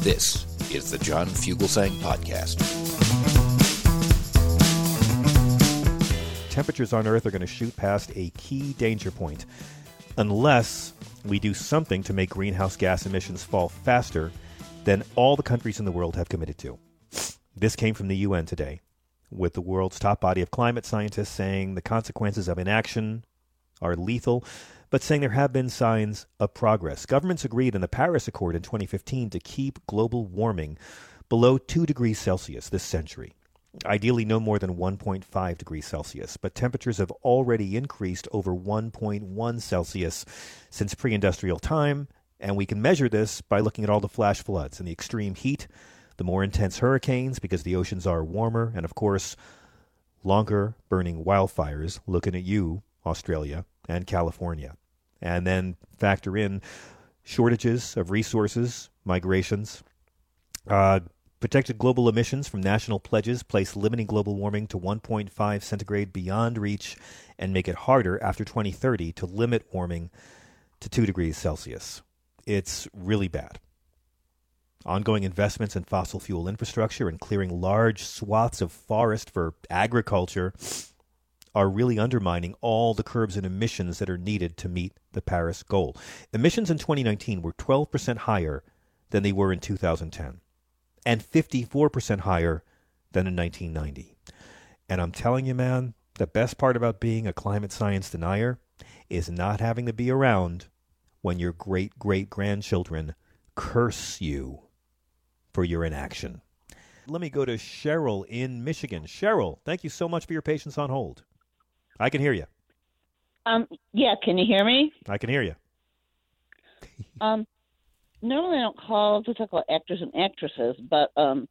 This is the John Fugelsang Podcast. Temperatures on Earth are going to shoot past a key danger point unless we do something to make greenhouse gas emissions fall faster than all the countries in the world have committed to. This came from the UN today, with the world's top body of climate scientists saying the consequences of inaction are lethal but saying there have been signs of progress. Governments agreed in the Paris Accord in 2015 to keep global warming below 2 degrees Celsius this century. Ideally, no more than 1.5 degrees Celsius, but temperatures have already increased over 1.1 Celsius since pre industrial time, and we can measure this by looking at all the flash floods and the extreme heat, the more intense hurricanes because the oceans are warmer, and of course, longer burning wildfires looking at you, Australia and California and then factor in shortages of resources, migrations. Uh, protected global emissions from national pledges place limiting global warming to 1.5 centigrade beyond reach and make it harder after 2030 to limit warming to 2 degrees Celsius. It's really bad. Ongoing investments in fossil fuel infrastructure and clearing large swaths of forest for agriculture are really undermining all the curbs and emissions that are needed to meet the Paris goal. Emissions in 2019 were 12% higher than they were in 2010 and 54% higher than in 1990. And I'm telling you, man, the best part about being a climate science denier is not having to be around when your great great grandchildren curse you for your inaction. Let me go to Cheryl in Michigan. Cheryl, thank you so much for your patience on hold. I can hear you. Um, yeah, can you hear me? I can hear you. um, normally I don't call to talk about actors and actresses, but um,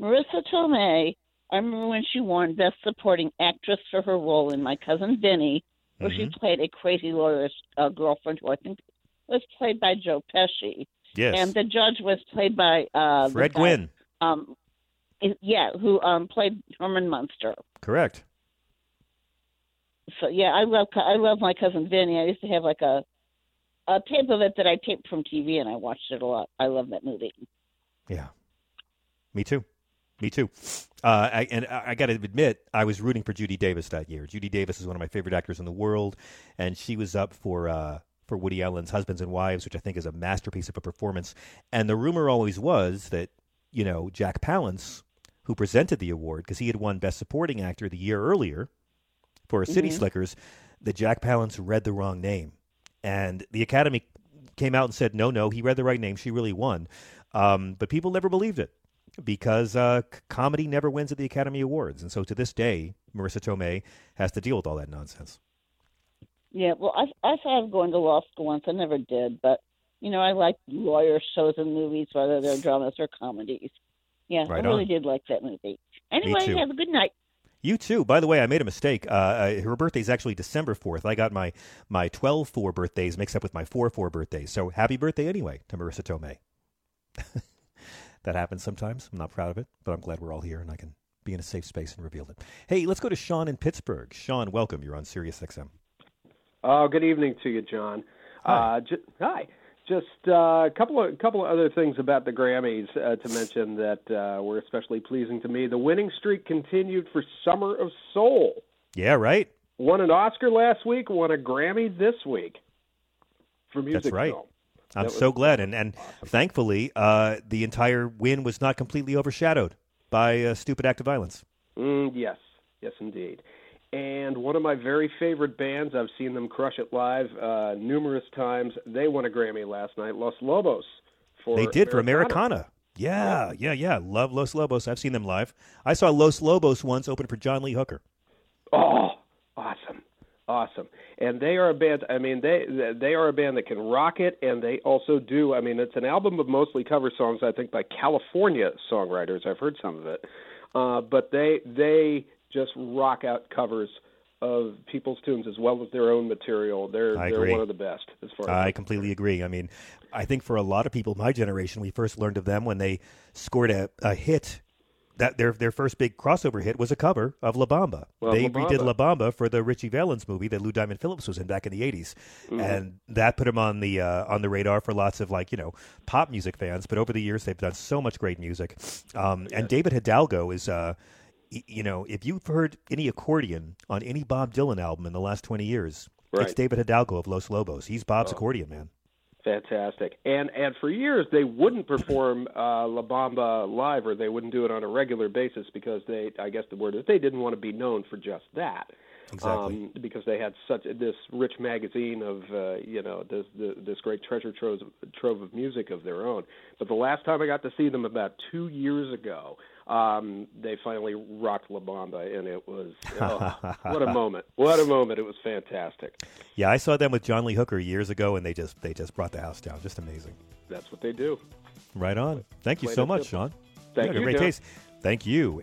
Marisa Tomei, I remember when she won Best Supporting Actress for her role in My Cousin Vinny, where Mm-hmm. she played a crazy lawyer's uh, girlfriend, who I think was played by Joe Pesci, Yes. and the judge was played by uh, Fred guy- Gwynne. Um, yeah, who um played Herman Munster. Correct. So yeah, I love I love my cousin Vinny. I used to have like a a tape of it that I taped from TV, and I watched it a lot. I love that movie. Yeah. Me too. Me too. Uh, I, and I, got to admit, I was rooting for Judy Davis that year. Judy Davis is one of my favorite actors in the world, and she was up for uh, for Woody Allen's Husbands and Wives, which I think is a masterpiece of a performance. And the rumor always was that you know Jack Palance, who presented the award because he had won Best Supporting Actor the year earlier for City Mhm. Slickers, that Jack Palance read the wrong name, and the Academy came out and said, "No, no, he read the right name. She really won." Um, but people never believed it because uh, comedy never wins at the Academy Awards, and so to this day, Marisa Tomei has to deal with all that nonsense. Yeah, well, I I thought of going to law school once. I never did, but you know, I like lawyer shows and movies, whether they're dramas or comedies. Yeah, Right I really on. did like that movie. Anyway, have a good night. You too. By the way, I made a mistake. Uh, uh, her birthday is actually December fourth. I got my my twelve four birthdays mixed up with my four four birthdays. So happy birthday anyway to Marisa Tomei. that happens sometimes. I'm not proud of it, but I'm glad we're all here and I can be in a safe space and reveal it. Hey, let's go to Sean in Pittsburgh. Sean, welcome. You're on Sirius XM. Oh, good evening to you, John. Hi. Uh, ju- hi. Just uh, a couple of couple of other things about the Grammys uh, to mention that uh, were especially pleasing to me. The winning streak continued for Summer of Soul. Yeah, right. Won an Oscar last week. Won a Grammy this week for music That's right. film. I'm so glad, and and thankfully, uh, the entire win was not completely overshadowed by a stupid act of violence. Mm, yes, yes, indeed. And one of my very favorite bands, I've seen them crush it live uh, numerous times. They won a Grammy last night, Los Lobos. For They did for Americana. Yeah, yeah, yeah. Love Los Lobos. I've seen them live. I saw Los Lobos once open for John Lee Hooker. Oh, awesome, awesome! And they are a band. I mean, they they are a band that can rock it, and they also do. I mean, it's an album of mostly cover songs. I think by California songwriters. I've heard some of it, uh, but they they just rock out covers of people's tunes as well as their own material. They're I they're agree. one of the best as far as I completely agree. I mean, I think for a lot of people, my generation, we first learned of them when they scored a, a hit. That their their first big crossover hit was a cover of La Bamba. Well, they La redid La Bamba for the Ritchie Valens movie that Lou Diamond Phillips was in back in the 80s, Mm-hmm. and that put them on the uh, on the radar for lots of like you know pop music fans. But over the years, they've done so much great music. Um, And David Hidalgo is. Uh, you know, if you've heard any accordion on any Bob Dylan album in the last 20 years, it's Right. Oh. David Hidalgo of Los Lobos. He's Bob's accordion man. Fantastic. And and for years they wouldn't perform uh, La Bamba live, or they wouldn't do it on a regular basis because they, I guess the word is they didn't want to be known for just that. Exactly. Um, because they had such this rich magazine of uh, you know this this great treasure trove trove of music of their own. But the last time I got to see them about two years ago, um, they finally rocked La Bamba, and it was oh, what a moment! What a moment! It was fantastic. Yeah, I saw them with John Lee Hooker years ago, and they just they just brought the house down. Just amazing. That's what they do. Right on. Thank you so much, simple. Sean. Thank Yeah, you, Great John. taste. Thank you.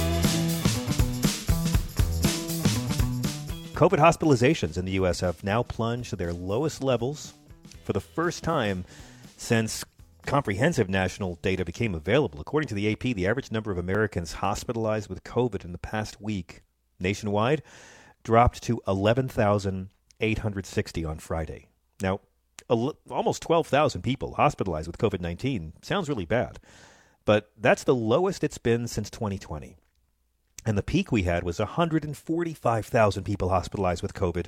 COVID hospitalizations in the U.S. have now plunged to their lowest levels for the first time since comprehensive national data became available. According to the AP, the average number of Americans hospitalized with COVID in the past week nationwide dropped to 11,860 on Friday. Now, al- almost 12,000 people hospitalized with COVID 19 sounds really bad, but that's the lowest it's been since 2020. And the peak we had was 145,000 people hospitalized with COVID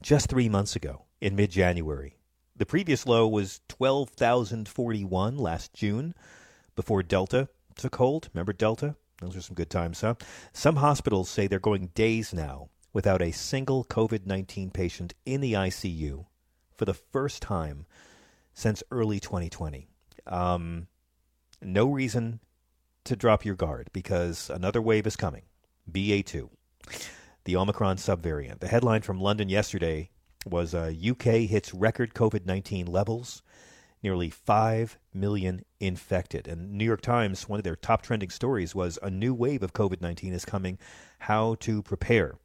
just three months ago in mid January. The previous low was 12,041 last June before Delta took hold. Remember Delta? Those were some good times, huh? Some hospitals say they're going days now without a single COVID 19 patient in the ICU for the first time since early 2020. Um, no reason to drop your guard because another wave is coming. BA2, the Omicron subvariant. The headline from London yesterday was uh, UK hits record COVID 19 levels, nearly 5 million infected. And New York Times, one of their top trending stories was a new wave of COVID 19 is coming, how to prepare.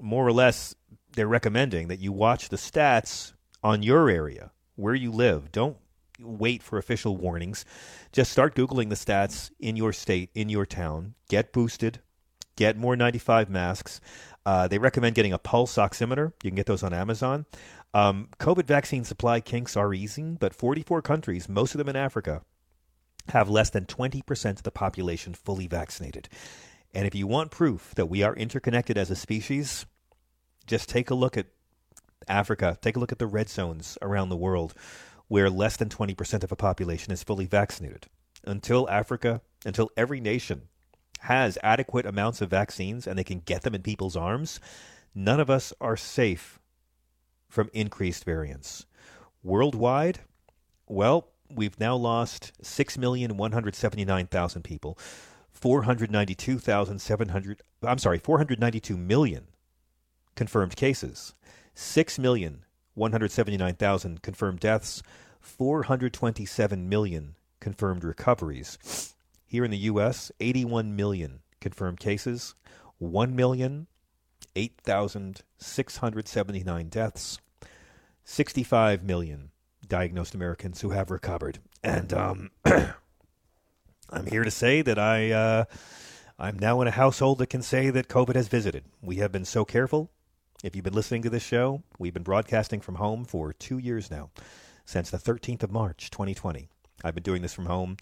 More or less, they're recommending that you watch the stats on your area, where you live. Don't wait for official warnings. Just start Googling the stats in your state, in your town. Get boosted. Get more 95 masks. Uh, they recommend getting a pulse oximeter. You can get those on Amazon. Um, COVID vaccine supply kinks are easing, but 44 countries, most of them in Africa, have less than 20% of the population fully vaccinated. And if you want proof that we are interconnected as a species, just take a look at Africa. Take a look at the red zones around the world where less than 20% of a population is fully vaccinated. Until Africa, until every nation has adequate amounts of vaccines and they can get them in people's arms, none of us are safe from increased variants. Worldwide, well, we've now lost 6,179,000 people. 492,700 I'm sorry, 492 million confirmed cases. 6,179,000 confirmed deaths, 427 million confirmed recoveries. Here in the US, 81 million confirmed cases, 1 million 8,679 deaths, 65 million diagnosed Americans who have recovered. And um, I'm here to say that I, uh, I'm now in a household that can say that COVID has visited. We have been so careful. If you've been listening to this show, we've been broadcasting from home for two years now, since the 13th of March, 2020. I've been doing this from home.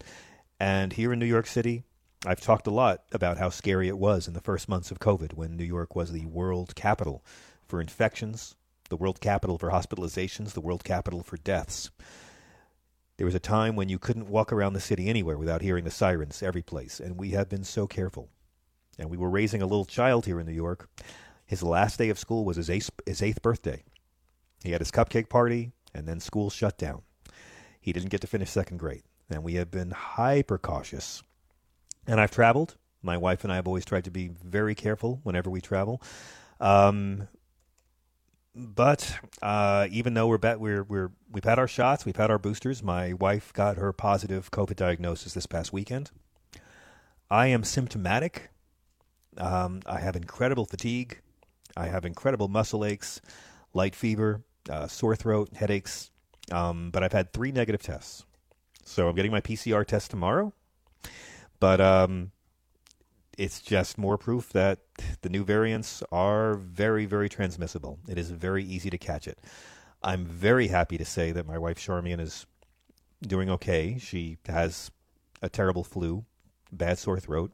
And here in New York City, I've talked a lot about how scary it was in the first months of COVID when New York was the world capital for infections, the world capital for hospitalizations, the world capital for deaths. There was a time when you couldn't walk around the city anywhere without hearing the sirens every place, and we have been so careful. And we were raising a little child here in New York. His last day of school was his eighth, his eighth birthday. He had his cupcake party, and then school shut down. He didn't get to finish second grade, and we have been hyper cautious and I've traveled. My wife and I have always tried to be very careful whenever we travel. Um, but uh, even though we're, bet we're we're we've had our shots, we've had our boosters. My wife got her positive COVID diagnosis this past weekend. I am symptomatic. Um, I have incredible fatigue. I have incredible muscle aches, light fever, uh, sore throat, headaches. Um, but I've had three negative tests. So I'm getting my PCR test tomorrow. But um, it's just more proof that the new variants are very, very transmissible. It is very easy to catch it. I'm very happy to say that my wife Charmian is doing okay. She has a terrible flu, bad sore throat.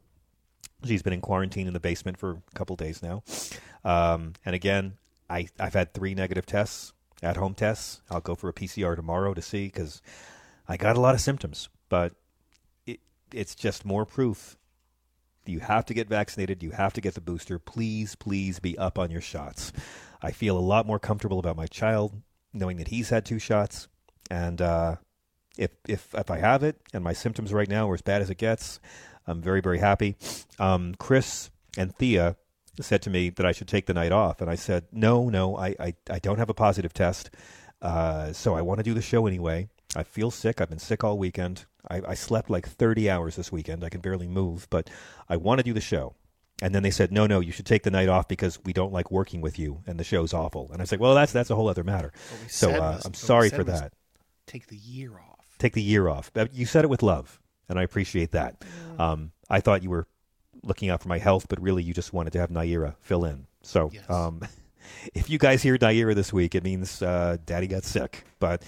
She's been in quarantine in the basement for a couple days now. Um, and again, I, I've had three negative tests, at home tests. I'll go for a PCR tomorrow to see because I got a lot of symptoms. But it's just more proof. You have to get vaccinated. You have to get the booster. Please, please be up on your shots. I feel a lot more comfortable about my child knowing that he's had two shots. And uh, if if if I have it and my symptoms right now are as bad as it gets, I'm very very happy. Um, Chris and Thea said to me that I should take the night off, and I said no, no, I I, I don't have a positive test, uh, so I want to do the show anyway. I feel sick. I've been sick all weekend. I, I slept like 30 hours this weekend. I can barely move, but I want to do the show. And then they said, no, no, you should take the night off because we don't like working with you, and the show's awful. And I said, well, that's that's a whole other matter. So uh, I'm sorry for that. Take the year off. Take the year off. You said it with love, and I appreciate that. Um, I thought you were looking out for my health, but really you just wanted to have Naira fill in. So yes. um, if you guys hear Naira this week, it means uh, Daddy got sick. But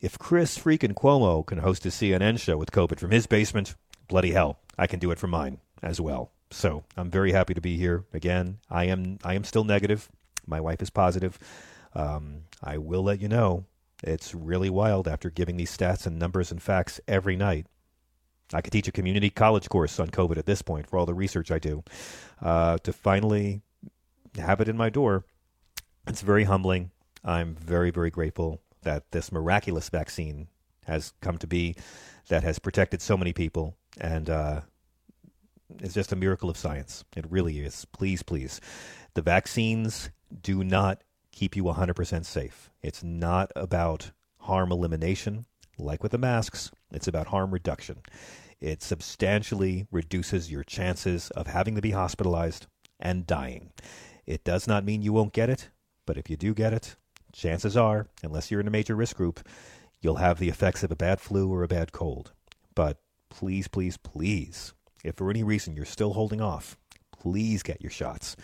if Chris freaking Cuomo can host a CNN show with COVID from his basement, bloody hell, I can do it from mine as well. So I'm very happy to be here again. I am I am still negative. My wife is positive. Um, I will let you know. It's really wild after giving these stats and numbers and facts every night. I could teach a community college course on COVID at this point for all the research I do. Uh, to finally have it in my door, it's very humbling. I'm very, very grateful that this miraculous vaccine has come to be that has protected so many people and uh, it's just a miracle of science. It really is. Please, please. The vaccines do not keep you 100% safe. It's not about harm elimination, like with the masks, it's about harm reduction. It substantially reduces your chances of having to be hospitalized and dying. It does not mean you won't get it, but if you do get it, chances are, unless you're in a major risk group, you'll have the effects of a bad flu or a bad cold. But please, please, please, if for any reason you're still holding off, please get your shots.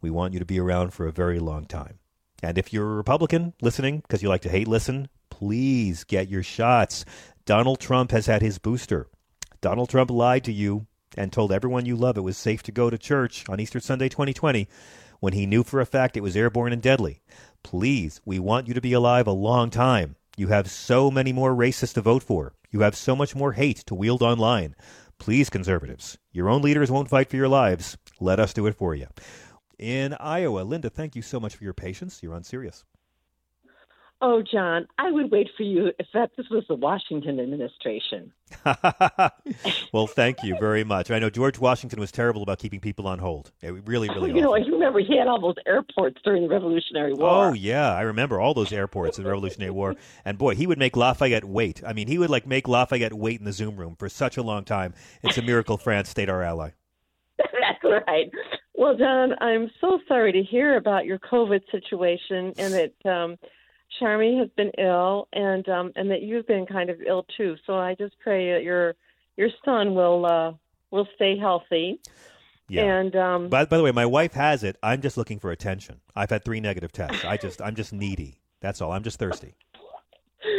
We want you to be around for a very long time. And if you're a Republican listening because you like to hate listen, please get your shots. Donald Trump has had his booster. Donald Trump lied to you and told everyone you love it was safe to go to church on Easter Sunday 2020 when he knew for a fact it was airborne and deadly. Please, we want you to be alive a long time. You have so many more racists to vote for. You have so much more hate to wield online. Please, conservatives, your own leaders won't fight for your lives. Let us do it for you. In Iowa, Linda, thank you so much for your patience. You're on Sirius. Oh, John, I would wait for you if that this was the Washington administration. well, thank you very much. I know George Washington was terrible about keeping people on hold. It really, really. you know, I remember he had all those airports during the Revolutionary War. Oh yeah, I remember all those airports in the Revolutionary War. And boy, he would make Lafayette wait. I mean, he would like make Lafayette wait in the Zoom room for such a long time. It's a miracle France stayed our ally. That's right. Well, John, I'm so sorry to hear about your COVID situation and that um, Charmy has been ill and um, and that you've been kind of ill too. So I just pray that your your son will uh, will stay healthy. Yeah. And um, by, by the way, my wife has it. I'm just looking for attention. I've had three negative tests. I just I'm just needy. That's all. I'm just thirsty.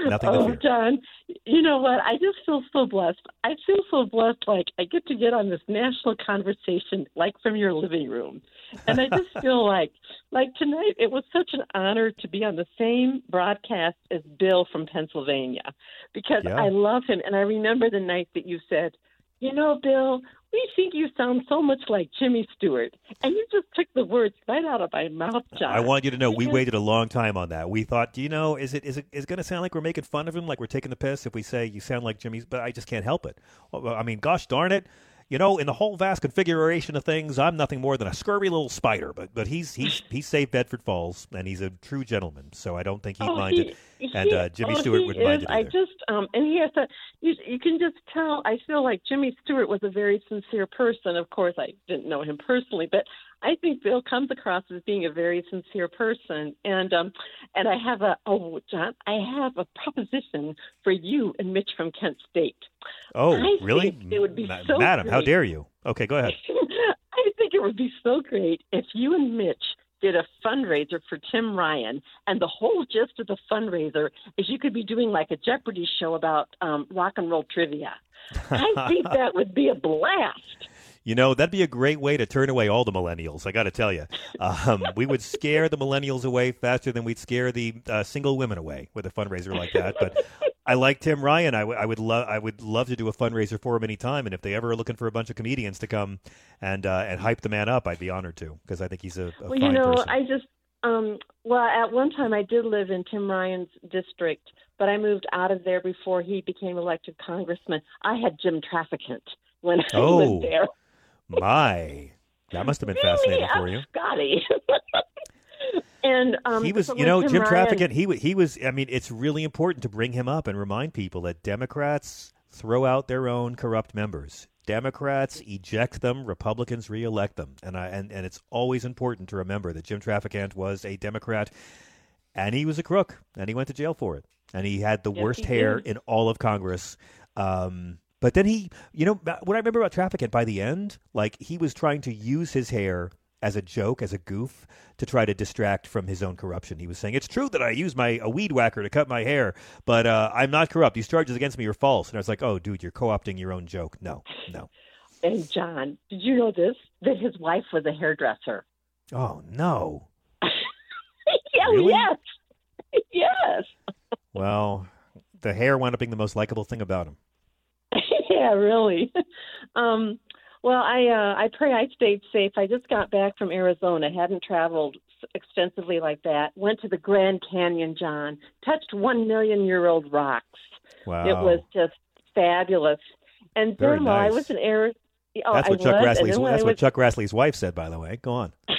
Nothing oh. John, you know what? I just feel so blessed. I feel so blessed, like I get to get on this national conversation, like from your living room, and I just feel like, like tonight, it was such an honor to be on the same broadcast as Bill from Pennsylvania, because Yeah. I love him, and I remember the night that you said, "You know, Bill, we think you sound so much like Jimmy Stewart," and you just took the words right out of my mouth, John. I want you to know we waited a long time on that. We thought, do you know, is it is it is it going to sound like we're making fun of him, like we're taking the piss if we say you sound like Jimmy's? But I just can't help it. I mean, gosh darn it, you know, in the whole vast configuration of things, I'm nothing more than a scurvy little spider. But but he's he's he's saved Bedford Falls, and he's a true gentleman. So I don't think he'd Oh, mind he- it. And he- uh, Jimmy oh, Stewart wouldn't mind it I just um, and he has that. You, you can just tell. I feel like Jimmy Stewart was a very sincere person. Of course, I didn't know him personally, but I think Bill comes across as being a very sincere person. And um, and I have a oh John, I have a proposition for you and Mitch from Kent State. oh, I really, it would be Ma- so madam? How dare you? Okay, go ahead. I think it would be so great if you and Mitch did a fundraiser for Tim Ryan, and the whole gist of the fundraiser is you could be doing like a Jeopardy show about um, rock and roll trivia. I think that would be a blast. You know, that'd be a great way to turn away all the millennials. I got to tell you, um, we would scare the millennials away faster than we'd scare the uh, single women away with a fundraiser like that. But I like Tim Ryan. I, w- I would love I would love to do a fundraiser for him anytime. And if they ever are looking for a bunch of comedians to come and uh, and hype the man up, I'd be honored to because I think he's a, a well, you know, person. I just um, well, at one time I did live in Tim Ryan's district, but I moved out of there before he became elected congressman. I had Jim Traficant when I Oh. lived there. My, that must have been fascinating for you. Scotty. and um, he was, so you know, Jim Ryan- Traficant. He he was. I mean, it's really important to bring him up and remind people that Democrats throw out their own corrupt members. Democrats eject them, Republicans reelect them, and I and, and it's always important to remember that Jim Traficant was a Democrat, and he was a crook, and he went to jail for it, and he had the Yes, worst hair did. in all of Congress. Um, but then he, you know, what I remember about Traficant by the end, like he was trying to use his hair as a joke, as a goof, to try to distract from his own corruption. He was saying, "It's true that I use my a weed whacker to cut my hair, but uh, I'm not corrupt. These charges against me are false." And I was like, "Oh, dude, you're co-opting your own joke. No, no. And John, did you know this? That his wife was a hairdresser. Oh no. yeah, Really? yes, yes. Well, the hair wound up being the most likable thing about him. yeah, really. Um, well, I uh, I pray I stayed safe. I just got back from Arizona. Hadn't traveled s- extensively like that. Went to the Grand Canyon, John. Touched one million year old rocks. Wow. It was just fabulous. And Very then while I was in Arizona, oh, that's what I Chuck was, Grassley's. That's I what was- Chuck Grassley's wife said, by the way. Go on.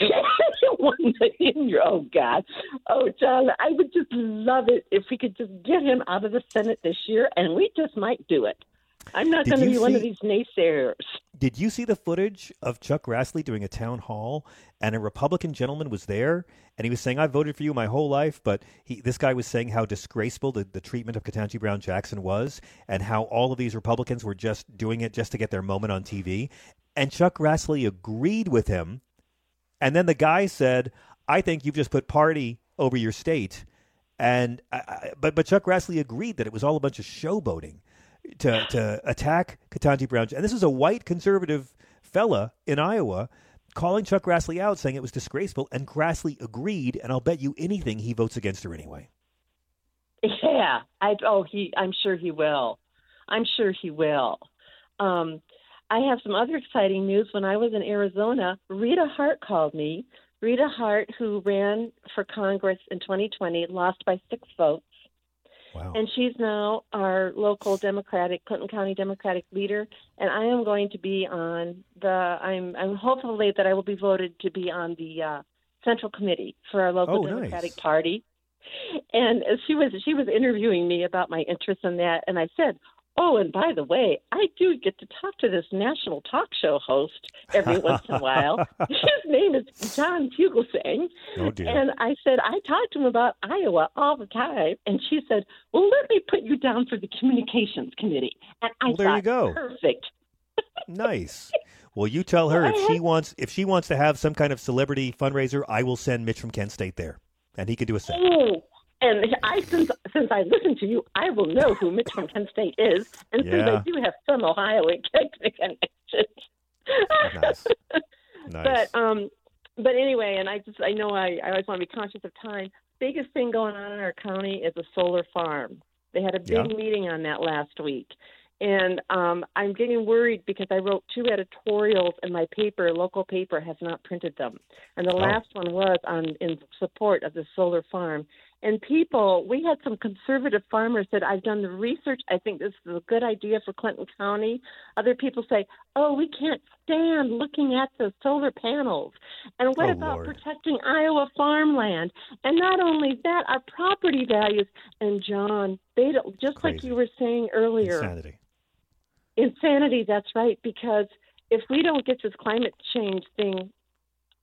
one million year oh god oh john i would just love it if we could just get him out of the senate this year and we just might do it i'm not going to be one of these naysayers Did you see the footage of Chuck Grassley doing a town hall, and a Republican gentleman was there, and he was saying, "I voted for you my whole life," but he, this guy was saying how disgraceful the, the treatment of Ketanji Brown Jackson was, and how all of these Republicans were just doing it just to get their moment on TV. And Chuck Grassley agreed with him, and then the guy said, "I think you've just put party over your state." And I, I, but but Chuck Grassley agreed that it was all a bunch of showboating to to attack Ketanji Brown. And this is a white conservative fella in Iowa calling Chuck Grassley out, saying it was disgraceful. And Grassley agreed, and I'll bet you anything he votes against her anyway. yeah i oh he i'm sure he will i'm sure he will um I have some other exciting news. When I was in Arizona, Rita Hart called me Rita Hart, who ran for Congress in 2020, lost by six votes. Wow. And she's now our local Democratic, Clinton County Democratic leader. And I am going to be on the, I'm, I'm hopefully that I will be voted to be on the uh, Central Committee for our local Oh, nice. Democratic Party. And she was she was interviewing me about my interest in that, and I said, "Oh, and by the way, I do get to talk to this national talk show host every once in a while. His name is John Fugelsang, Oh, dear. and I said I talk to him about Iowa all the time. And she said, "Well, let me put you down for the communications committee." And I Well, there you go. perfect. Nice. Well, you tell her if she wants if she wants to have some kind of celebrity fundraiser, I will send Mitch from Kent State there, and he can do a set. Oh, and I since since I listen to you, I will know who Mitch from Kent State is, and since Yeah. I do have some Ohio and Kent connections. Nice. Nice. But um, but anyway, and I just I know I I always want to be conscious of time. Biggest thing going on in our county is a solar farm. They had a big Yeah. meeting on that last week. And um, I'm getting worried because I wrote two editorials and my paper, local paper, has not printed them. And the Oh. last one was on in support of the solar farm. And people, we had some conservative farmers said, I've done the research. I think this is a good idea for Clinton County. Other people say, oh, we can't stand looking at the solar panels. And what Oh, about Lord. protecting Iowa farmland? And not only that, our property values. And John, they don't, just like you were saying earlier, Insanity. insanity that's right because if we don't get this climate change thing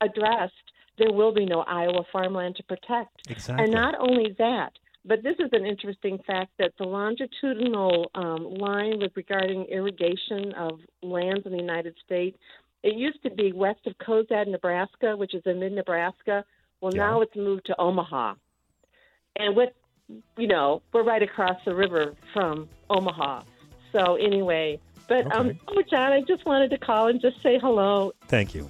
addressed there will be no iowa farmland to protect. Exactly. and not only that but this is an interesting fact that the longitudinal um, line with regarding irrigation of lands in the united states it used to be west of cozad nebraska which is in mid nebraska well now it's moved to omaha. And with you know we're right across the river from omaha. So anyway but um oh john i just wanted to call and just say hello. Thank you.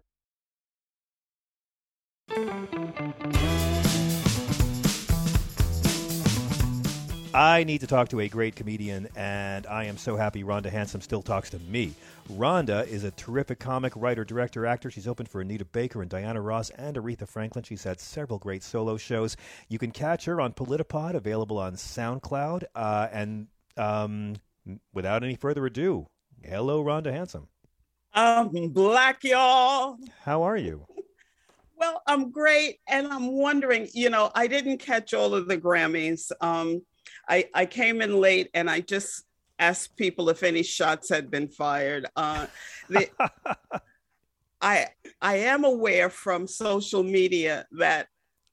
I need to talk to a great comedian, and I am so happy Rhonda Hansome still talks to me. Rhonda is a terrific comic, writer, director, actor. She's opened for Anita Baker and Diana Ross and Aretha Franklin. She's had several great solo shows. You can catch her on Politipod, available on SoundCloud. Uh, and um, without any further ado, hello, Rhonda Hansome. I'm black, y'all. How are you? Well, I'm great, and I'm wondering. You know, I didn't catch all of the Grammys. Um, I I came in late, and I just asked people if any shots had been fired. Uh, the, I I am aware from social media that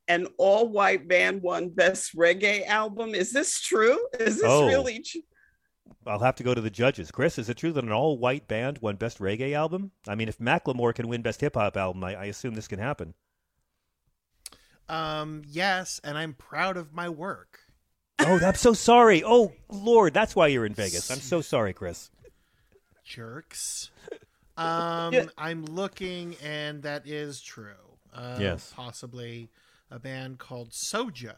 an all-white band won best reggae album. Is this true? Is this Oh. really true? I'll have to go to the judges. Chris, is it true that an all white band won Best Reggae Album? I mean, if Macklemore can win Best Hip Hop Album, I, I assume this can happen. Um, yes, and I'm proud of my work. Oh, I'm so sorry. Oh, Lord, that's why you're in Vegas. I'm so sorry, Chris. Jerks. Um, Yeah. I'm looking, and that is true. Uh, Yes. Possibly a band called Soja.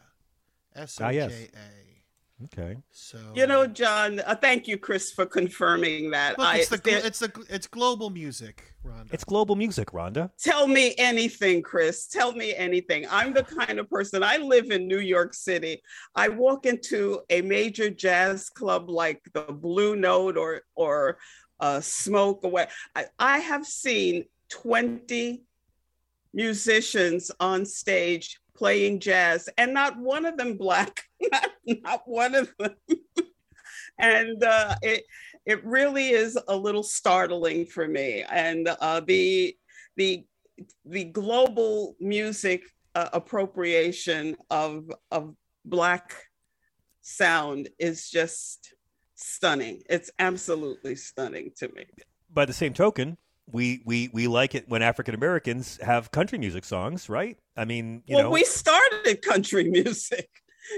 S O J A. Ah, yes. J A. Okay. So You know, John. Uh, thank you, Chris, for confirming that. Look, it's I- the there- it's the it's global music, Rhonda. It's global music, Rhonda. Tell me anything, Chris. Tell me anything. I'm the kind of person, I live in New York City. I walk into a major jazz club like the Blue Note or, or uh, Smoke Away. I, I have seen 20 musicians on stage playing jazz, and not one of them black, not, not one of them. and uh, it, it really is a little startling for me. And uh, the the the global music uh, appropriation of of black sound is just stunning. It's absolutely stunning to me. By the same token, we we we like it when African Americans have country music songs, right? I mean, you well, know. we started country music.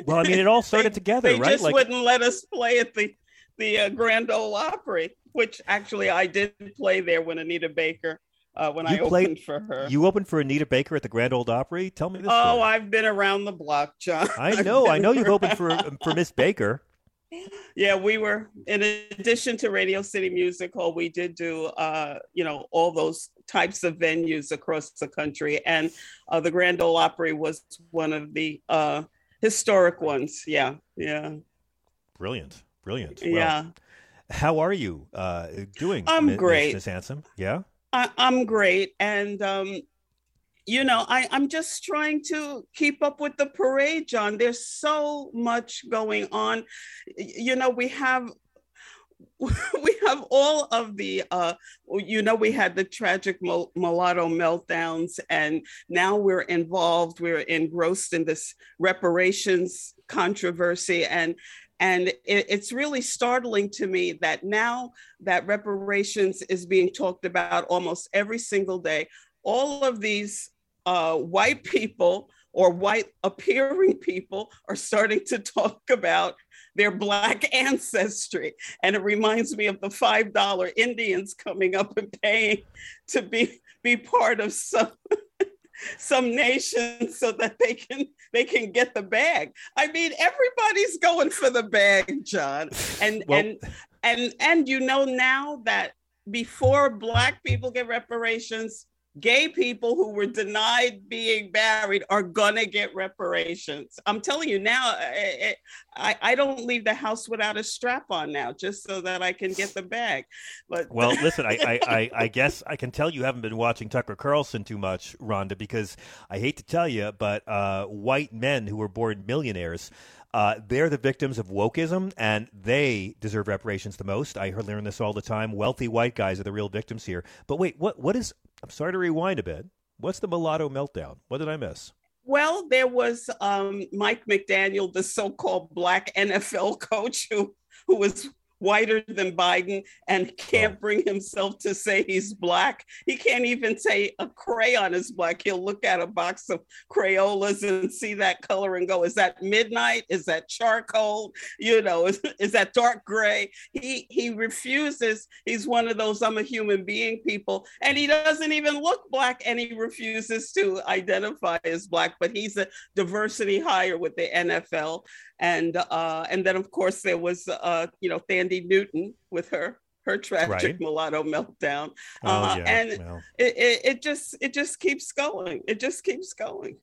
well, I mean, it all started together, They right? just wouldn't let us play at the the uh, Grand Ole Opry. which actually I did play there when Anita Baker uh, when You I played- opened for her. You opened for Anita Baker at the Grand Ole Opry. Tell me this. oh, story. I've been around the block, John. I know. I know you've opened for for Miss Baker. Yeah, we were in addition to Radio City Music Hall, we did do uh, you know all those types of venues across the country, and uh, the Grand Ole Opry was one of the uh, historic ones. Yeah, yeah, Brilliant, brilliant. Well, yeah. How are you uh, doing? I'm great. Miss Hansome. Yeah. I, I'm great, and um, you know, I, I'm just trying to keep up with the parade, John. There's so much going on. You know, we have we have all of the uh you know we had the tragic Mul- mulatto meltdowns and now we're involved we're engrossed in this reparations controversy and and it, it's really startling to me that now that reparations is being talked about almost every single day all of these uh, white people or white appearing people are starting to talk about their black ancestry. And it reminds me of the five dollar indians coming up and paying to be be part of some some nation so that they can they can get the bag. I mean everybody's going for the bag john. And Well- and and and you know now that before black people get reparations gay people who were denied being married are gonna get reparations. I'm telling you now I, I, I don't leave the house without a strap on now just so that i can get the bag but Well, listen, I, I, I, I guess I can tell you haven't been watching Tucker Carlson too much, Rhonda, because I hate to tell you, but uh, white men who were born millionaires, uh, they're the victims of wokeism, and they deserve reparations the most. I hear- learn this all the time. Wealthy white guys are the real victims here. But wait, what? What is? I'm sorry to rewind a bit. What's the mulatto meltdown? What did I miss? Well, there was um, Mike McDaniel, the so-called black NFL coach who who was whiter than Biden and can't bring himself to say he's black. He can't even say a crayon is black. He'll look at a box of Crayolas and see that color and go, "Is that midnight? Is that charcoal? You know, is, is that dark gray?" He he refuses. He's one of those "I'm a human being" people, and he doesn't even look black, and he refuses to identify as black. But he's a diversity hire with the NFL, and uh, and then of course there was uh, you know Thandie Newton with her her tragic Right. mulatto meltdown, Oh, uh, yeah, and well. it, it it just it just keeps going. It just keeps going.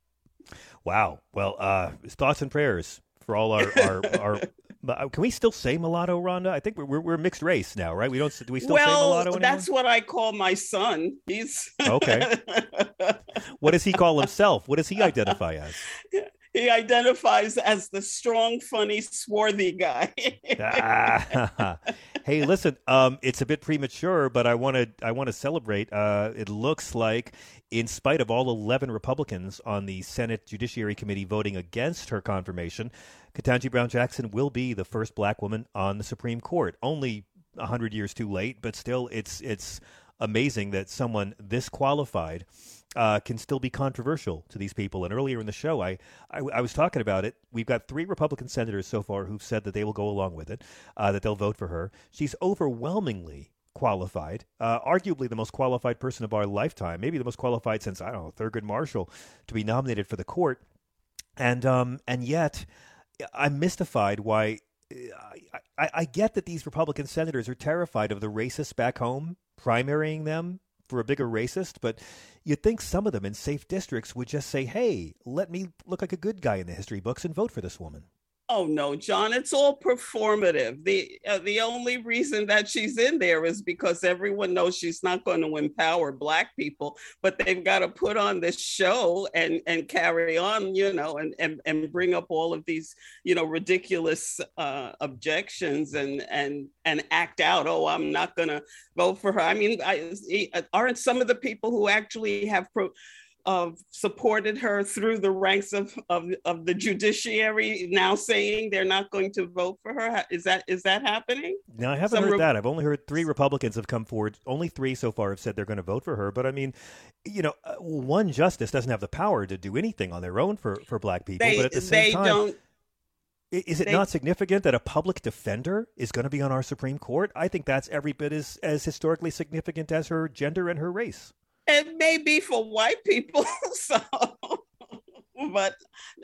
Wow. Well, uh, thoughts and prayers for all our our. our but can we still say mulatto, Rhonda? I think we're, we're we're mixed race now, right? We don't. Do we still say mulatto anymore? that's what I call my son. He's Okay. What does he call himself? What does he identify as? He identifies as the strong, funny, swarthy guy. Ah. hey, listen, um, it's a bit premature, but I want to I want to celebrate. Uh, it looks like, in spite of all eleven Republicans on the Senate Judiciary Committee voting against her confirmation, Ketanji Brown Jackson will be the first black woman on the Supreme Court. Only hundred years too late, but still, it's it's amazing that someone this qualified uh, can still be controversial to these people. And earlier in the show, I, I, I was talking about it. We've got three Republican senators so far who've said that they will go along with it, uh, that they'll vote for her. She's overwhelmingly qualified, uh, arguably the most qualified person of our lifetime, maybe the most qualified since I don't know Thurgood Marshall to be nominated for the court. And um, and yet, I'm mystified why. I, I, I get that these Republican senators are terrified of the racists back home primarying them for a bigger racist, but you'd think some of them in safe districts would just say, hey, let me look like a good guy in the history books and vote for this woman. Oh no, John! It's all performative. the uh, The only reason that she's in there is because everyone knows she's not going to empower Black people, but they've got to put on this show and and carry on, you know, and and and bring up all of these, you know, ridiculous uh, objections and and and act out. Oh, I'm not going to vote for her. I mean, I, aren't some of the people who actually have pro, uh, supported her through the ranks of, of, of the judiciary now saying they're not going to vote for her is that is that happening Now, I haven't Some heard Re- that. I've only heard three Republicans have come forward. Only three so far have said they're going to vote for her. But I mean, you know, uh, one justice doesn't have the power to do anything on their own for, for black people. they but at the same they time, don't Is it They- not significant that a public defender is going to be on our Supreme Court? I think that's every bit as, as historically significant as her gender and her race. It may be for white people, so but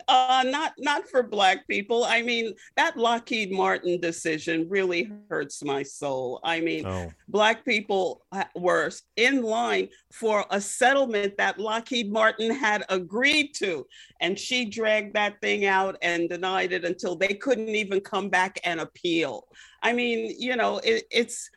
uh, not not for black people. I mean, that Lockheed Martin decision really hurts my soul. I mean, Oh. black people were in line for a settlement that Lockheed Martin had agreed to, and she dragged that thing out and denied it until they couldn't even come back and appeal. I mean, you know, it, it's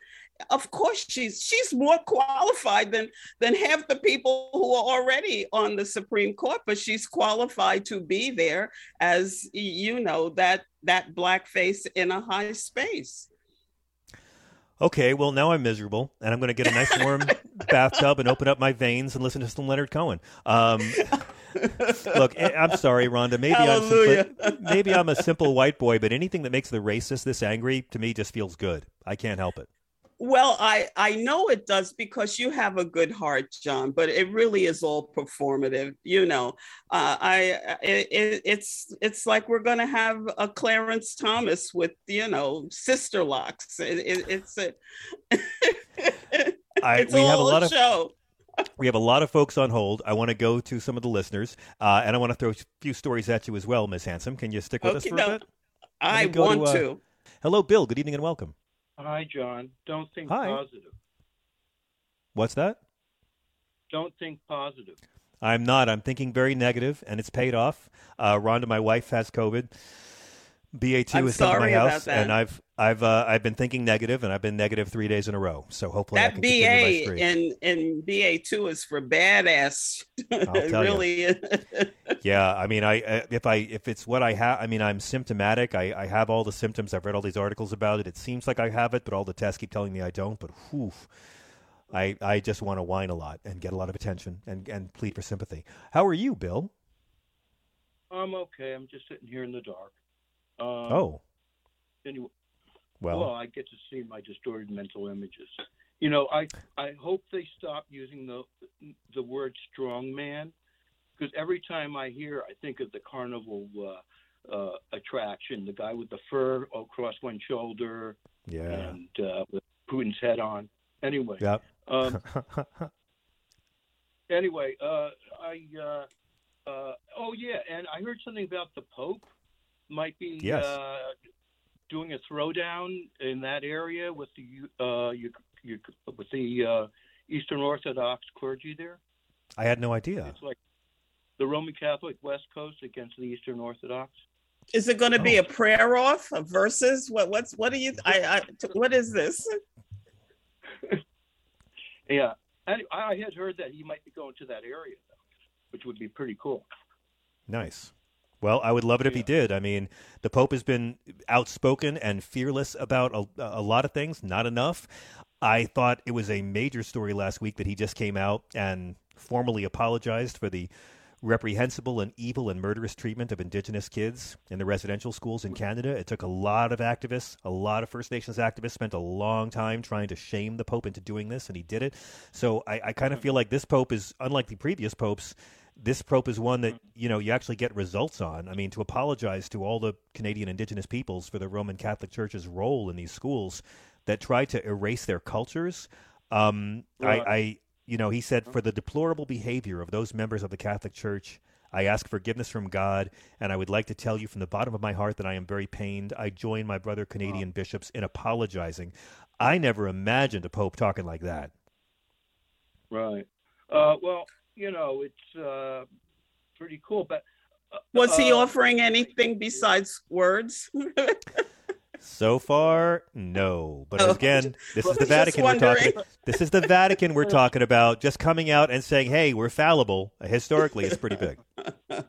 of course she's she's more qualified than than half the people who are already on the Supreme Court, but she's qualified to be there as you know that that black face in a high space. Okay, well now I'm miserable, and I'm going to get a nice warm bathtub and open up my veins and listen to some Leonard Cohen. Um, look, I- I'm sorry, Rhonda. Maybe I'm maybe I'm a simple white boy, but anything that makes the racist this angry to me just feels good. I can't help it. Well, I I know it does because you have a good heart, John. But it really is all performative. You know, uh, I it, it, it's it's like we're going to have a Clarence Thomas with you know sister locks. It, it, it's a I, it's we have a lot of show. we have a lot of folks on hold. I want to go to some of the listeners, uh, and I want to throw a few stories at you as well, Miss Hansome. Can you stick with us for no, a bit? I want uh, to. Hello, Bill. Good evening and welcome. Hi, John. Don't think Hi. positive. What's that? Don't think positive. I'm not. I'm thinking very negative, and it's paid off. Uh, Rhonda, my wife, has COVID. BA2 I'm has come to my house, and I've I've uh, I've been thinking negative, and I've been negative three days in a row. So hopefully I That can BA streak. in in BA two is for badass. I'll It tell you. really. Yeah, I mean, I uh, if I if it's what I have, I mean, I'm symptomatic. I, I have all the symptoms. I've read all these articles about it. It seems like I have it, but all the tests keep telling me I don't. But whew, I I just want to whine a lot and get a lot of attention and and plead for sympathy. How are you, Bill? I'm okay. I'm just sitting here in the dark. Um, oh, Anyway, well, well, I get to see my distorted mental images. You know, I I hope they stop using the the word strong man because every time I hear, I think of the carnival uh, uh, attraction, the guy with the fur across one shoulder yeah, and uh, with Putin's head on. Anyway, yep. um, anyway, uh, I uh, uh, oh yeah, and I heard something about the Pope might be Yes. uh, doing a throwdown in that area with the uh, you, you, with the uh, Eastern Orthodox clergy there. I had no idea. It's like the Roman Catholic West Coast against the Eastern Orthodox. Is it going to be Oh. a prayer off, a verses? What what's what do you? I, I what is this? Yeah, and I had heard that he might be going to that area, though, which would be pretty cool. Nice. Well, I would love it if he did. I mean, the Pope has been outspoken and fearless about a, a lot of things, not enough. I thought it was a major story last week that he just came out and formally apologized for the reprehensible and evil and murderous treatment of indigenous kids in the residential schools in Canada. It took a lot of activists, a lot of First Nations activists spent a long time trying to shame the Pope into doing this, and he did it. So I, I kind of mm-hmm. feel like this Pope is, unlike the previous popes, this Pope is one that you know you actually get results on. I mean, to apologize to all the Canadian Indigenous peoples for the Roman Catholic Church's role in these schools that tried to erase their cultures. Um, Right. I, I, you know, he said for the deplorable behavior of those members of the Catholic Church. I ask forgiveness from God, and I would like to tell you from the bottom of my heart that I am very pained. I join my brother Canadian bishops in apologizing. I never imagined a pope talking like that. Right. Uh, well, you know, it's uh, pretty cool. But uh, Was he uh, offering anything besides words? So far, no. But Oh, again, this is the Vatican we're talking. wondering. This is the Vatican we're talking about. Just coming out and saying, "Hey, we're fallible." Historically, it's pretty big.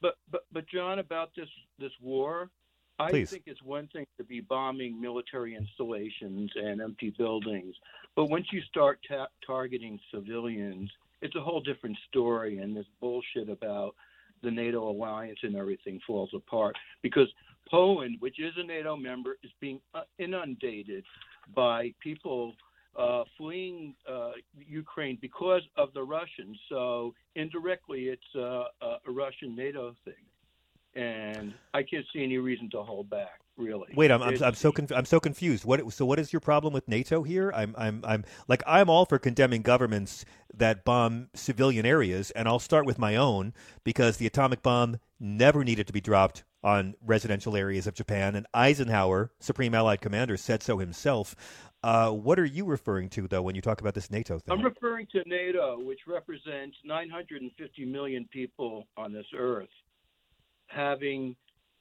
But but but John, about this this war, I Please. think it's one thing to be bombing military installations and empty buildings, but once you start ta- targeting civilians, it's a whole different story, and this bullshit about the NATO alliance and everything falls apart because Poland, which is a NATO member, is being uh, inundated by people uh, fleeing uh, Ukraine because of the Russians. So indirectly, it's uh, a, a Russian NATO thing. and I can't see any reason to hold back. Really. Wait, I'm I'm, I'm so conf- I'm so confused. What so what is your problem with NATO here? I'm I'm I'm like I'm all for condemning governments that bomb civilian areas, and I'll start with my own because the atomic bomb never needed to be dropped on residential areas of Japan, and Eisenhower, Supreme Allied Commander, said so himself. Uh, what are you referring to though when you talk about this NATO thing? I'm referring to NATO, which represents 950 million people on this earth, having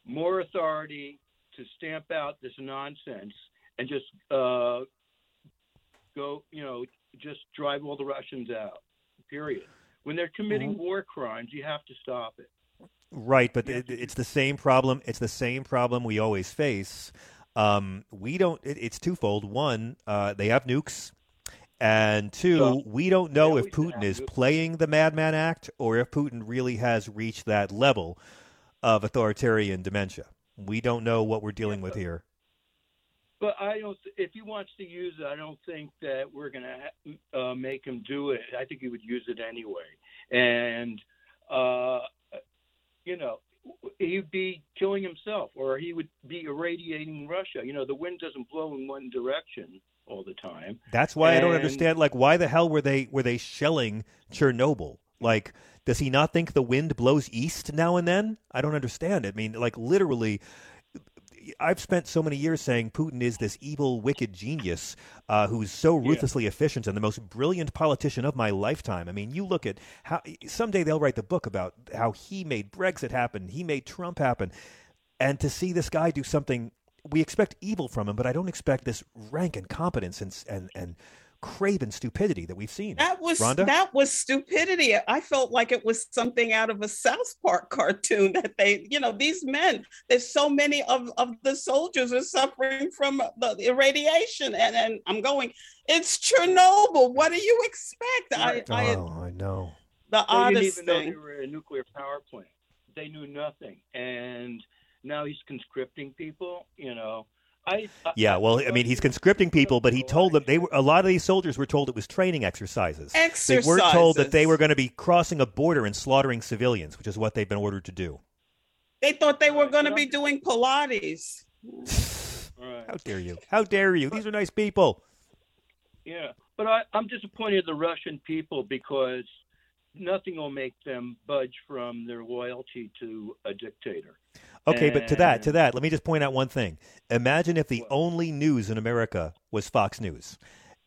more authority to stamp out this nonsense and just uh, go, you know, just drive all the Russians out. Period. When they're committing Mhm. war crimes, you have to stop it. Right, but it, it's the same problem. It's the same problem we always face. Um, we don't. It, it's twofold. One, uh, they have nukes, and two, Well, we don't know if Putin is nukes. playing the madman act or if Putin really has reached that level of authoritarian dementia. We don't know what we're dealing with here. But I don't. If he wants to use it, I don't think that we're going to uh, make him do it. I think he would use it anyway, and uh, you know, he'd be killing himself, or he would be irradiating Russia. You know, the wind doesn't blow in one direction all the time. That's why I don't understand. Like, why the hell were they were they shelling Chernobyl? Like, does he not think the wind blows east now and then? I don't understand. I mean, like literally. I've spent so many years saying Putin is this evil, wicked genius uh, who's so ruthlessly efficient and the most brilliant politician of my lifetime. I mean, you look at how someday they'll write the book about how he made Brexit happen, he made Trump happen, and to see this guy do something, we expect evil from him, but I don't expect this rank incompetence and and and craven stupidity that we've seen. That was Rhonda? that was stupidity. I felt like it was something out of a South Park cartoon that they, you know, these men. There's so many of, of the soldiers are suffering from the irradiation, and and I'm going. It's Chernobyl. What do you expect? I, I oh, I know. the They didn't oddest even know thing. they were a nuclear power plant. They knew nothing, and now he's conscripting people. You know, I, I Yeah, well, I mean, he's conscripting people, but he told them they were a lot of these soldiers were told it was training exercises. Exercises. They weren't told that they were going to be crossing a border and slaughtering civilians, which is what they've been ordered to do. They thought they were going to be doing Pilates. How dare you? How dare you? These are nice people. Yeah, but I, I'm disappointed in the Russian people because nothing will make them budge from their loyalty to a dictator. Okay, but to that, to that, let me just point out one thing. Imagine if the only news in America was Fox News.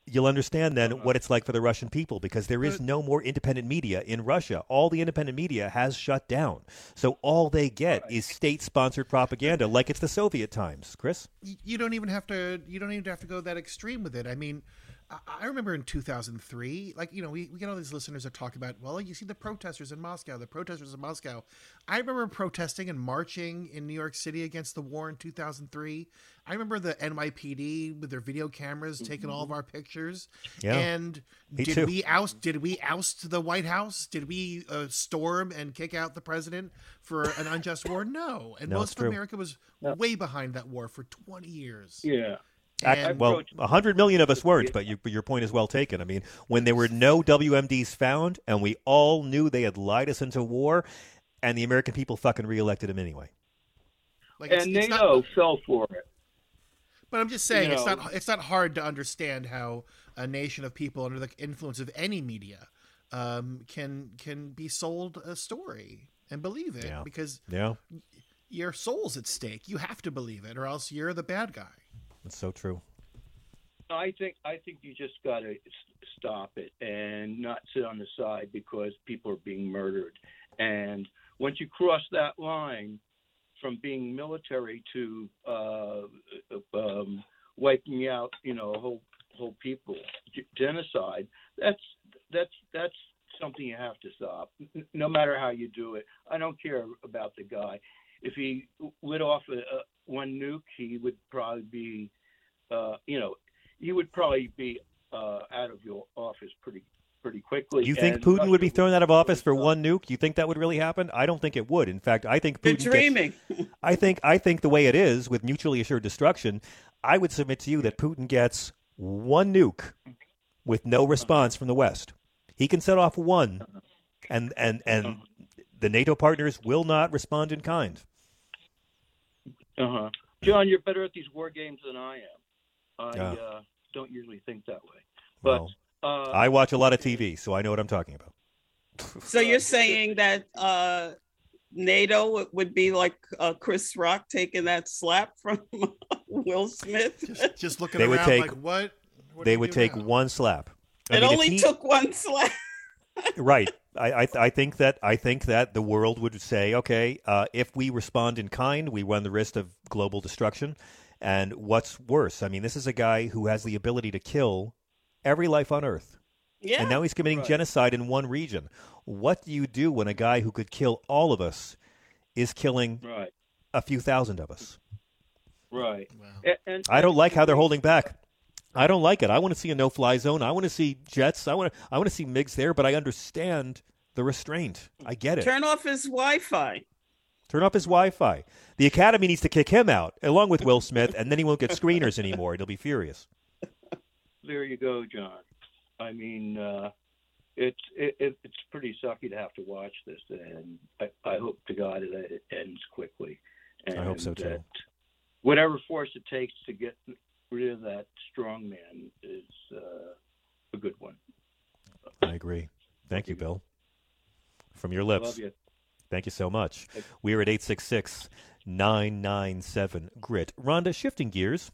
You'll understand then Uh-huh. what it's like for the Russian people because there is no more independent media in Russia. All the independent media has shut down. So all they get is state-sponsored propaganda like it's the Soviet times. Chris? you don't even have to you don't even have to go that extreme with it i mean I- I remember in 2003, like, you know, we, we get all these listeners that talk about, well, you see the protesters in Moscow, the protesters in Moscow. I remember protesting and marching in New York City against the war in 2003. I remember the NYPD with their video cameras taking all of our pictures. Yeah. And Me did too. we oust did we oust the White House? Did we uh, storm and kick out the president for an unjust war? No. And No, most of true. America was way behind that war for 20 years. Yeah. Ac- And- well, a hundred million of us weren't, but you, but your point is well taken. I mean, when there were no WMDs found, and we all knew they had lied us into war, and the American people fucking reelected him anyway. Like it's, and it's NATO not, fell for it. but I'm just saying you it's not it's not hard to understand how a nation of people under the influence of any media um, can can be sold a story and believe it Yeah. because Yeah, your soul's at stake. You have to believe it, or else you're the bad guy. That's so true. I think I think you just got to stop it and not sit on the side because people are being murdered. And once you cross that line from being military to uh, um, wiping out, you know, whole whole people, genocide, that's that's that's something you have to stop. No matter how you do it, I don't care about the guy. If he lit off a, a, one nuke, he would probably be, uh, you know, he would probably be uh, out of your office pretty pretty quickly. You think And Putin would be thrown out of office for one nuke? You think that would really happen? I don't think it would. In fact, I think You're Putin gets- dreaming. I think I think the way it is with mutually assured destruction, I would submit to you that Putin gets one nuke with no response from the West. He can set off one, and and and the NATO partners will not respond in kind. Uh huh. John, you're better at these war games than I am. I Yeah. uh, don't usually think that way. But Well, uh, I watch a lot of TV, so I know what I'm talking about. So you're saying that uh, NATO would- would be like uh, Chris Rock taking that slap from Will Smith? Just, just looking They would take- like what? what they would take now? one slap. I it mean, only he- took one slap. right. I, I I think that I think that the world would say, okay, uh, if we respond in kind, we run the risk of global destruction. And what's worse? I mean, this is a guy who has the ability to kill every life on Earth. Yeah. And now he's committing Right. genocide in one region. What do you do when a guy who could kill all of us is killing right, a few thousand of us? right. And, and I don't like how they're holding back. I don't like it. I want to see a no-fly zone. I want to see jets. I want to. I want to see MiGs there. But I understand the restraint. I get it. Turn off his Wi-Fi. Turn off his Wi-Fi. The Academy needs to kick him out, along with Will Smith, and then he won't get screeners anymore. He'll be furious. there you go, John. I mean, uh, it's it, it, it's pretty sucky to have to watch this, and I, I hope to God that it ends quickly. And I hope so, too. Whatever force it takes to get rid of that strong man is uh, a good one. I agree. Thank you, Bill. From your lips. Love you. Thank you so much. We are at 866 997 GRIT. Rhonda, shifting gears.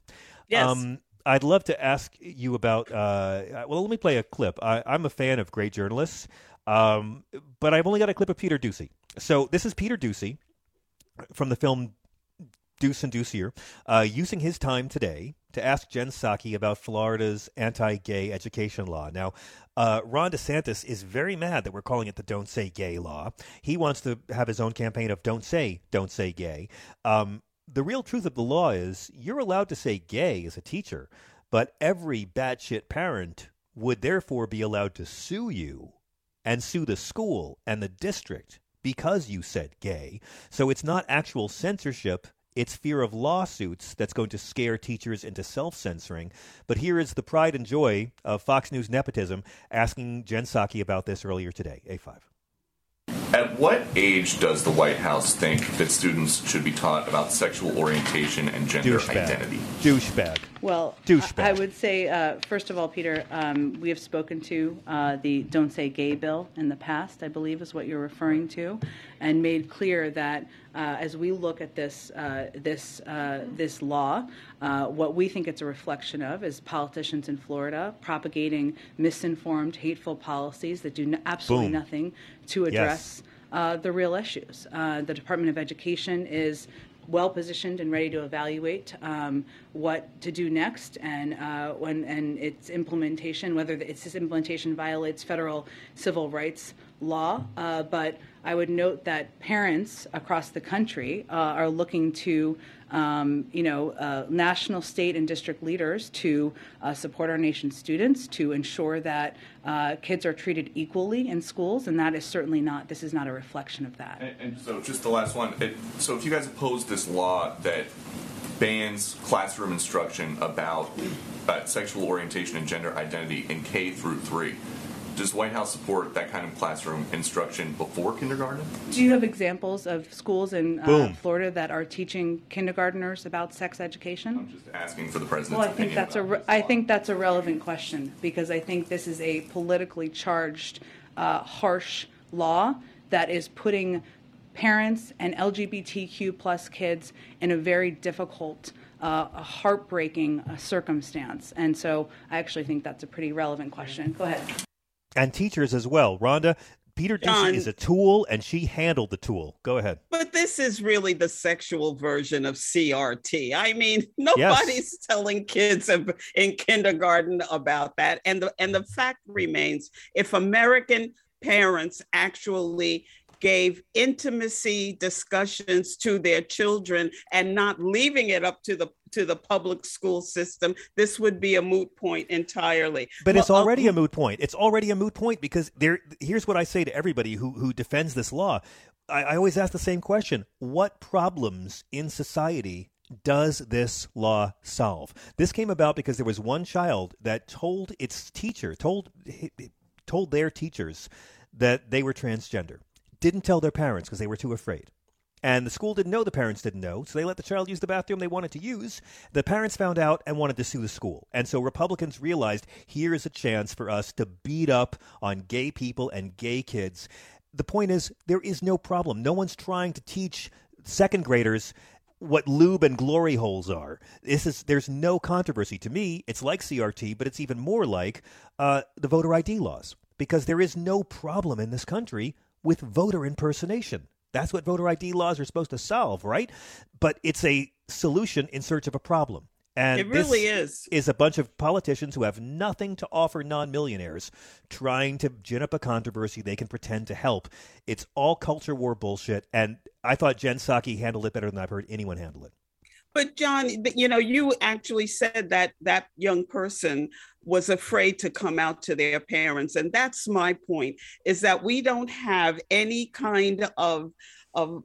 Yes. I'd love to ask you about. Uh, well, let me play a clip. I, I'm a fan of great journalists, um, but I've only got a clip of Peter Doocy. So this is Peter Doocy from the film Deuce and Deucier, uh, using his time today to ask Jen Psaki about Florida's anti-gay education law. Now, uh, Ron DeSantis is very mad that we're calling it the "Don't Say Gay" law. He wants to have his own campaign of "Don't Say, Don't Say Gay." Um, the real truth of the law is you're allowed to say "gay" as a teacher, but every batshit parent would therefore be allowed to sue you and sue the school and the district because you said gay. So it's not actual censorship. It's fear of lawsuits that's going to scare teachers into self censoring. But here is the pride and joy of Fox News nepotism asking Jen Psaki about this earlier today. A5. At what age does the White House think that students should be taught about sexual orientation and gender Douchebag. identity? Douchebag. Well, Douchebag. I I would say, uh, first of all, Peter, um, we have spoken to uh, the Don't Say Gay bill in the past, I believe is what you're referring to, and made clear that uh, as we look at this uh, this uh, this law, uh, what we think it's a reflection of is politicians in Florida propagating misinformed, hateful policies that do n- absolutely Boom. nothing to Yes. address uh, the real issues. Uh, the Department of Education is well positioned and ready to evaluate um, what to do next and uh, when and its implementation, whether its its implementation violates federal civil rights law. Uh, but I would note that parents across the country uh, are looking to um, you know, uh, national, state, and district leaders to uh, support our nation's students, to ensure that uh, kids are treated equally in schools, and that is certainly not. This is not a reflection of that. And, and so, just the last one. It, so, if you guys oppose this law that bans classroom instruction about uh, sexual orientation and gender identity in K through three, does White House support that kind of classroom instruction before kindergarten? Do you have examples of schools in uh, Florida that are teaching kindergartners about sex education? I'm just asking for the president's Well, I think opinion that's a re- I think that's a relevant question because I think this is a politically charged, uh, harsh law that is putting parents and LGBTQ plus kids in a very difficult. Uh, a heartbreaking uh, circumstance, and so I actually think that's a pretty relevant question. Go ahead. And teachers as well. Rhonda, Peter John. Is a tool, and she handled the tool. Go ahead. But this is really the sexual version of CRT. I mean, nobody's telling kids in kindergarten about that. And the and the fact remains, if American parents actually gave intimacy discussions to their children and not leaving it up to the to the public school system, this would be a moot point entirely. But it's Well, uh, already a moot point. It's already a moot point because there. Here's what I say to everybody who who defends this law. I, I always ask the same question: What problems in society does this law solve? This came about because there was one child that told its teacher, told told their teachers that they were transgender. Didn't tell their parents because they were too afraid. And the school didn't know, the parents didn't know, so they let the child use the bathroom they wanted to use. The parents found out and wanted to sue the school. And so Republicans realized here is a chance for us to beat up on gay people and gay kids. The point is, there is no problem. No one's trying to teach second graders what lube and glory holes are. This is there's no controversy to me. It's like CRT, but it's even more like uh, the voter ID laws because there is no problem in this country with voter impersonation. That's what voter ID laws are supposed to solve, right? But it's a solution in search of a problem. And it really this is. Is a bunch of politicians who have nothing to offer non-millionaires trying to gin up a controversy they can pretend to help. It's all culture war bullshit. And I thought Jen Psaki handled it better than I've heard anyone handle it. But John, you know, you actually said that that young person was afraid to come out to their parents, and that's my point: is that we don't have any kind of of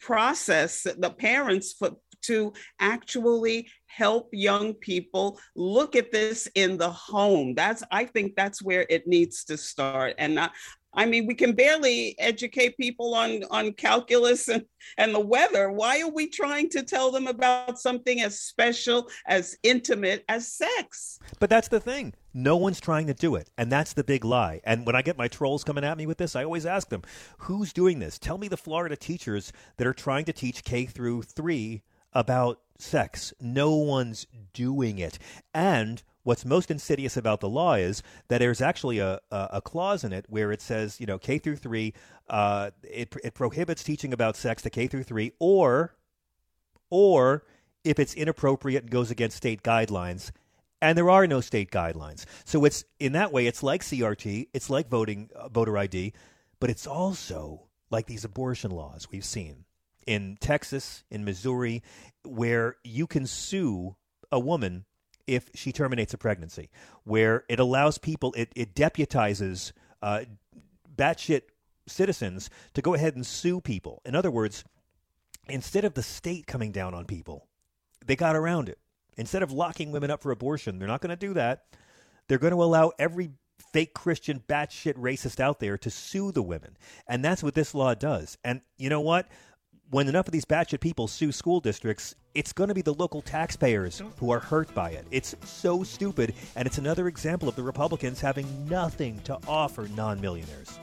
process that the parents for to actually help young people look at this in the home that's i think that's where it needs to start and not, I mean, we can barely educate people on, on calculus and, and the weather. Why are we trying to tell them about something as special, as intimate as sex? But that's the thing. No one's trying to do it. And that's the big lie. And when I get my trolls coming at me with this, I always ask them, who's doing this? Tell me the Florida teachers that are trying to teach K through three about sex. No one's doing it. And what's most insidious about the law is that there's actually a, a, a clause in it where it says, you know, K through three, uh, it, it prohibits teaching about sex to K through three, or, or if it's inappropriate and goes against state guidelines. And there are no state guidelines. So it's in that way, it's like CRT, it's like voting uh, voter ID, but it's also like these abortion laws we've seen in Texas, in Missouri, where you can sue a woman if she terminates a pregnancy, where it allows people, it, it deputizes uh, batshit citizens to go ahead and sue people. In other words, instead of the state coming down on people, they got around it. Instead of locking women up for abortion, they're not going to do that. They're going to allow every fake Christian batshit racist out there to sue the women. And that's what this law does. And you know what? When enough of these batshit people sue school districts, it's going to be the local taxpayers who are hurt by it. It's so stupid, and it's another example of the Republicans having nothing to offer non millionaires.